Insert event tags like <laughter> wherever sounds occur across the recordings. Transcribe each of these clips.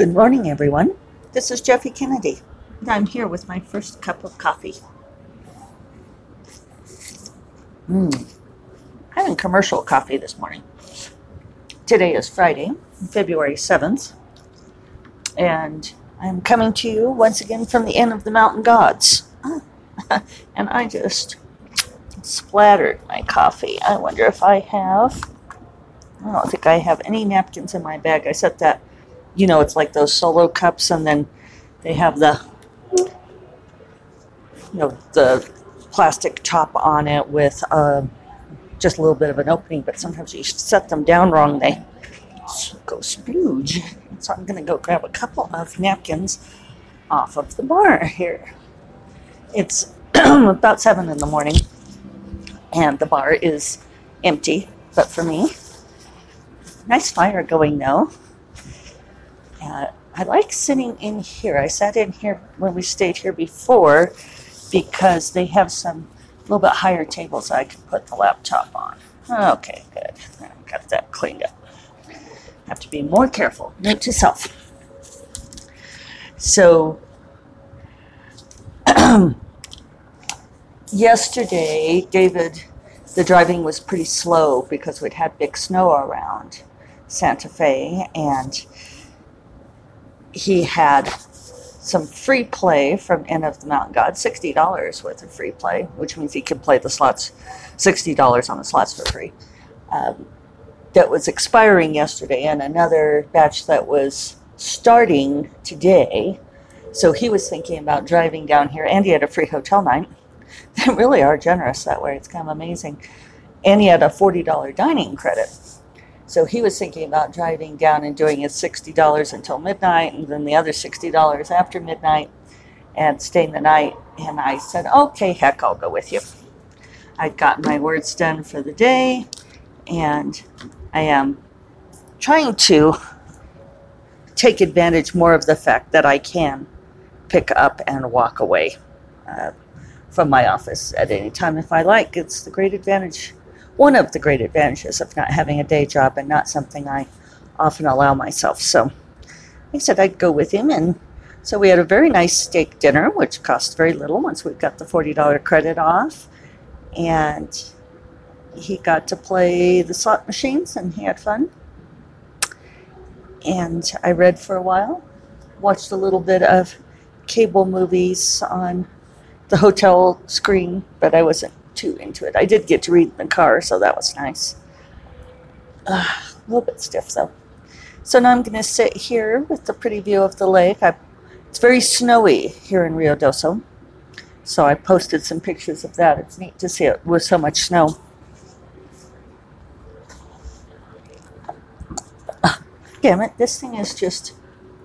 Good morning, everyone. This is Jeffe Kennedy, and I'm here with my first cup of coffee. Mmm. Having commercial coffee this morning. Today is Friday, February 7th, and I'm coming to you once again from the Inn of the Mountain Gods. <laughs> and I just splattered my coffee. I wonder if I have. I don't think I have any napkins in my bag. I set that, you know, it's like those solo cups, and then they have the, you know, the plastic top on it with uh, just a little bit of an opening. But sometimes you set them down wrong, they go splooge. So I'm going to go grab a couple of napkins off of the bar here. It's <clears throat> about seven in the morning, and the bar is empty, but for me, nice fire going though. I like sitting in here. I sat in here when we stayed here before because they have some little bit higher tables I can put the laptop on. Okay, good. Got that cleaned up. Have to be more careful. Note to self. So, <clears throat> yesterday, David, the driving was pretty slow because we'd had big snow around Santa Fe, and he had some free play from Inn of the Mountain God, sixty dollars worth of free play, which means he could play the slots, sixty dollars on the slots for free. Um, that was expiring yesterday, and another batch that was starting today. So he was thinking about driving down here, and he had a free hotel night. <laughs> They really are generous that way. It's kind of amazing. And he had a forty dollar dining credit. So he was thinking about driving down and doing his $60 until midnight and then the other $60 after midnight and staying the night. And I said, okay, heck, I'll go with you. I'd gotten my words done for the day and I am trying to take advantage more of the fact that I can pick up and walk away uh, from my office at any time if I like. It's the great advantage one of the great advantages of not having a day job and not something I often allow myself. So I said I'd go with him. And so we had a very nice steak dinner, which cost very little once we got the $40 credit off. And he got to play the slot machines and he had fun. And I read for a while, watched a little bit of cable movies on the hotel screen, but I wasn't too into it. I did get to read in the car, so that was nice. Uh, a little bit stiff though. So now I'm going to sit here with the pretty view of the lake. I, it's very snowy here in Ruidoso, so I posted some pictures of that. It's neat to see it with so much snow. Damn it! This thing is just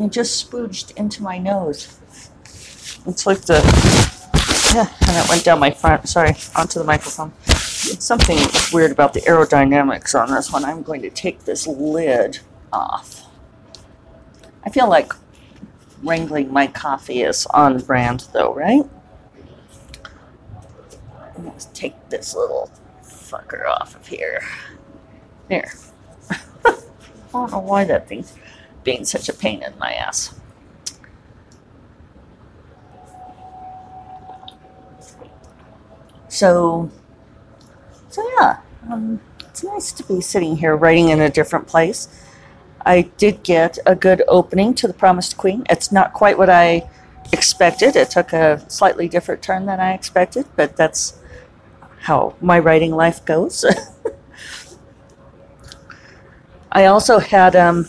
it just spooged into my nose. It's like the <laughs> and it went down my front, sorry, onto the microphone. Something weird about the aerodynamics on this one. I'm going to take this lid off. I feel like wrangling my coffee is on brand though, right? Let's take this little fucker off of here. There. <laughs> I don't know why that thing's being such a pain in my ass. So, so yeah, um, it's nice to be sitting here writing in a different place. I did get a good opening to The Promised Queen. It's not quite what I expected. It took a slightly different turn than I expected, but that's how my writing life goes. <laughs> I also had um,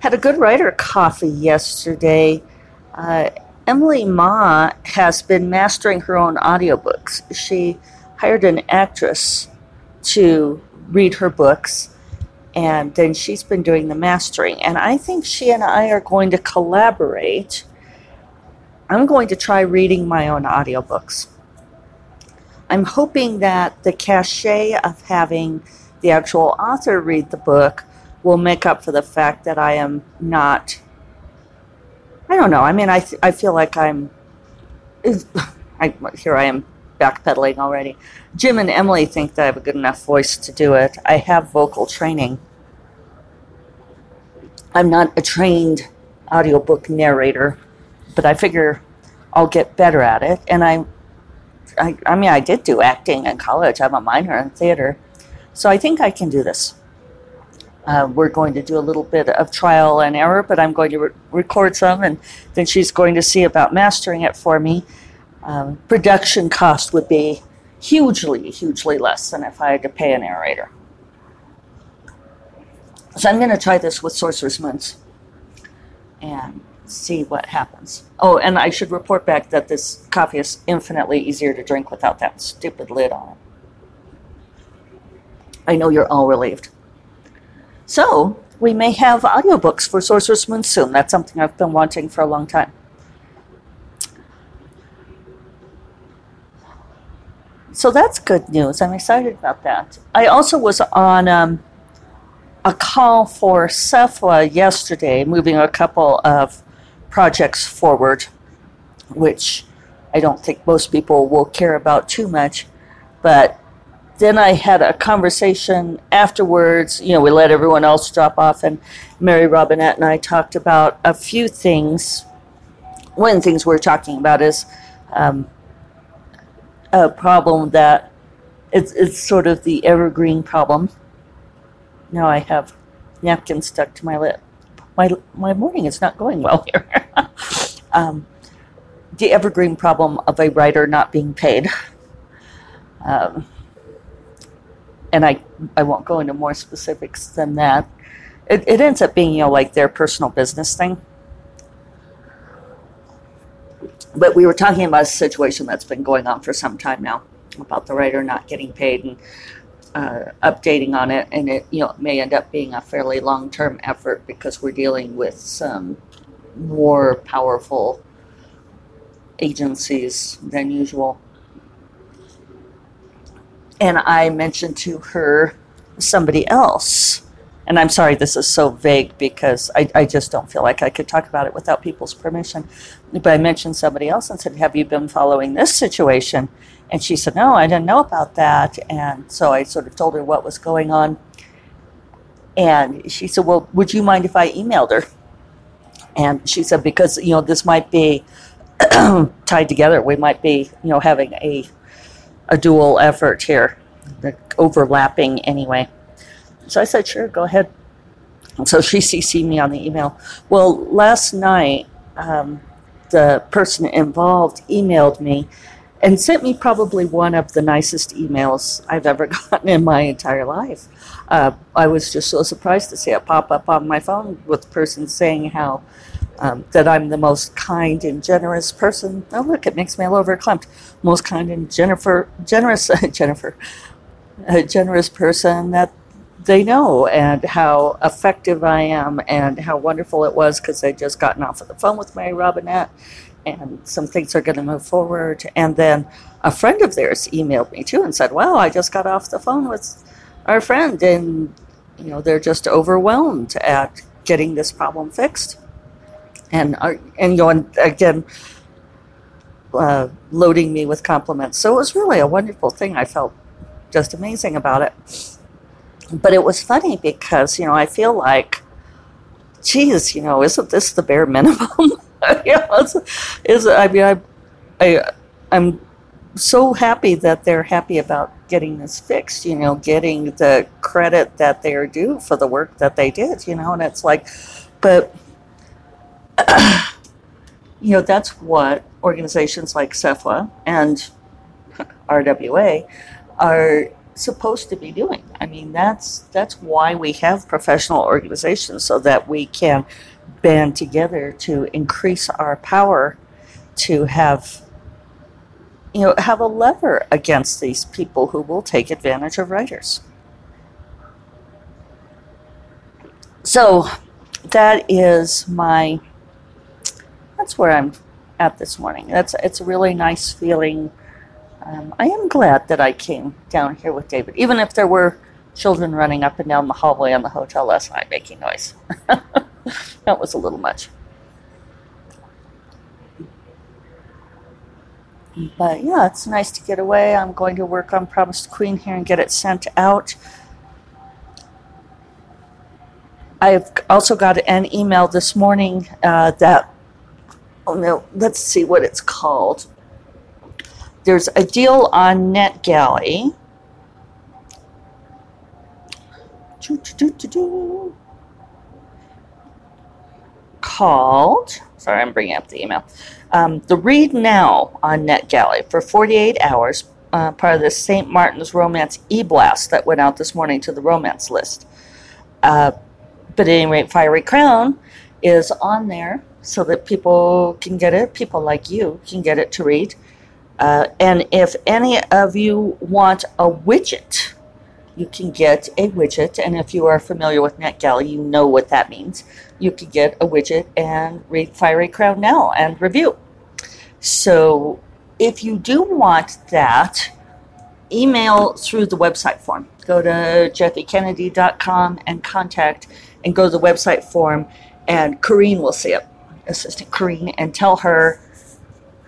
had a good writer coffee yesterday. Uh, Emily Mah has been mastering her own audiobooks. She hired an actress to read her books, and then she's been doing the mastering. And I think she and I are going to collaborate. I'm going to try reading my own audiobooks. I'm hoping that the cachet of having the actual author read the book will make up for the fact that I am not I don't know. I mean, I th- I feel like I'm. <laughs> I, here I am backpedaling already. Jim and Emily think that I have a good enough voice to do it. I have vocal training. I'm not a trained audiobook narrator, but I figure I'll get better at it. And I, I, I mean, I did do acting in college. I'm a minor in theater, so I think I can do this. Uh, we're going to do a little bit of trial and error, but I'm going to re- record some, and then she's going to see about mastering it for me. Um, production cost would be hugely, hugely less than if I had to pay a narrator. So I'm going to try this with Sorcerous Moons and see what happens. Oh, and I should report back that this coffee is infinitely easier to drink without that stupid lid on it. I know you're all relieved. So, we may have audiobooks for Sorcerous Moon soon. That's something I've been wanting for a long time. So that's good news. I'm excited about that. I also was on um, a call for SFWA yesterday, moving a couple of projects forward, which I don't think most people will care about too much. But then I had a conversation afterwards. You know, we let everyone else drop off, and Mary Robinette and I talked about a few things. One of the things we're talking about is um, a problem that it's, it's sort of the evergreen problem. Now I have napkins stuck to my lip. My, my morning is not going well here. <laughs> um, the evergreen problem of a writer not being paid. Um, and I, I won't go into more specifics than that. It, it ends up being, you know, like their personal business thing. But we were talking about a situation that's been going on for some time now about the writer not getting paid and uh, updating on it, and it you know may end up being a fairly long term effort because we're dealing with some more powerful agencies than usual and I mentioned to her somebody else. And I'm sorry this is so vague because I, I just don't feel like I could talk about it without people's permission. But I mentioned somebody else and said, Have you been following this situation? And she said, No, I didn't know about that. And so I sort of told her what was going on. And she said, Well, would you mind if I emailed her? And she said, Because, you know, this might be <clears throat> tied together. We might be, you know, having a a dual effort here, overlapping anyway. So I said, sure, go ahead. So she CC'd me on the email. Well, last night, um, the person involved emailed me and sent me probably one of the nicest emails I've ever <laughs> gotten in my entire life. Uh, I was just so surprised to see it pop up on my phone with the person saying how um, that I'm the most kind and generous person. Oh, look, it makes me a little verklempt. Most kind and Jennifer, generous, <laughs> Jennifer, a generous person that they know, and how effective I am, and how wonderful it was because I just gotten off of the phone with Mary Robinette, and some things are going to move forward. And then a friend of theirs emailed me too and said, "Wow, I just got off the phone with our friend, and you know they're just overwhelmed at getting this problem fixed." And uh, and know, again, uh, loading me with compliments. So it was really a wonderful thing. I felt just amazing about it. But it was funny because you know I feel like, geez, you know, isn't this the bare <laughs> minimum? <laughs> you know, is I mean I, I I'm so happy that they're happy about getting this fixed. You know, getting the credit that they are due for the work that they did. You know, and it's like, but you know, that's what organizations like SFWA and RWA are supposed to be doing. I mean, that's that's why we have professional organizations so that we can band together to increase our power to have you know have a lever against these people who will take advantage of writers. So that is my that's where I'm at this morning. That's it's a really nice feeling. Um, I am glad that I came down here with David, even if there were children running up and down the hallway in the hotel last night making noise. <laughs> that was a little much. But yeah, it's nice to get away. I'm going to work on Promised Queen here and get it sent out. I've also got an email this morning uh, that, oh no, let's see what it's called. There's a deal on NetGalley. Called, sorry, I'm bringing up the email. Um, the Read Now on NetGalley for 48 hours, uh, part of the St. Martin's Romance e blast that went out this morning to the romance list. Uh, but at any rate, Fiery Crown is on there so that people can get it. People like you can get it to read. Uh, and if any of you want a widget, you can get a widget. And if you are familiar with NetGalley, you know what that means. You can get a widget and read Fiery Crown now and review. So if you do want that, email through the website form. Go to jeffekennedy.com and contact and go to the website form, and Corrine will see it, Assistant Corrine, and tell her,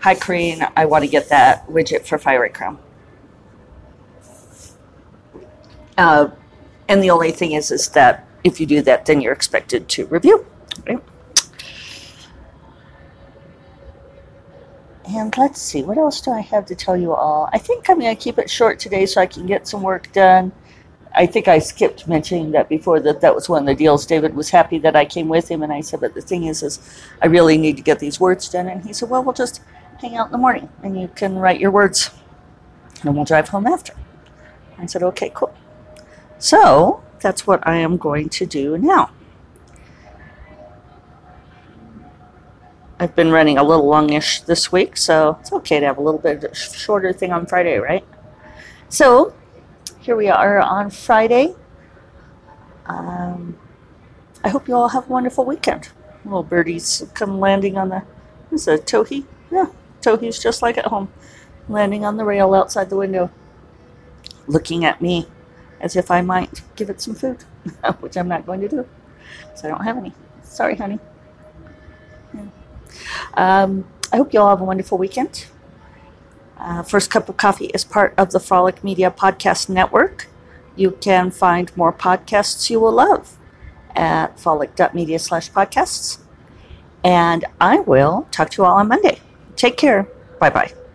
Hi, Corrine, I want to get that widget for Fiery Crown. Uh, and the only thing is, is that if you do that, then you're expected to review. Right? And let's see, what else do I have to tell you all? I think I'm going to keep it short today so I can get some work done. I think I skipped mentioning that before that that was one of the deals. David was happy that I came with him, and I said, but the thing is, is I really need to get these words done. And he said, well, we'll just hang out in the morning, and you can write your words, and we'll drive home after. I said, okay, cool. So that's what I am going to do now. I've been running a little longish this week, so it's okay to have a little bit shorter thing on Friday, right? So here we are on Friday. Um, I hope you all have a wonderful weekend. Little birdies come landing on the. Is a towhee? Yeah, towhee's just like at home, landing on the rail outside the window, looking at me as if I might give it some food, <laughs> which I'm not going to do, so I don't have any. Sorry, honey. Yeah. Um, I hope you all have a wonderful weekend. Uh, First Cup of Coffee is part of the Frolic Media Podcast Network. You can find more podcasts you will love at frolic.media slash podcasts. And I will talk to you all on Monday. Take care. Bye bye.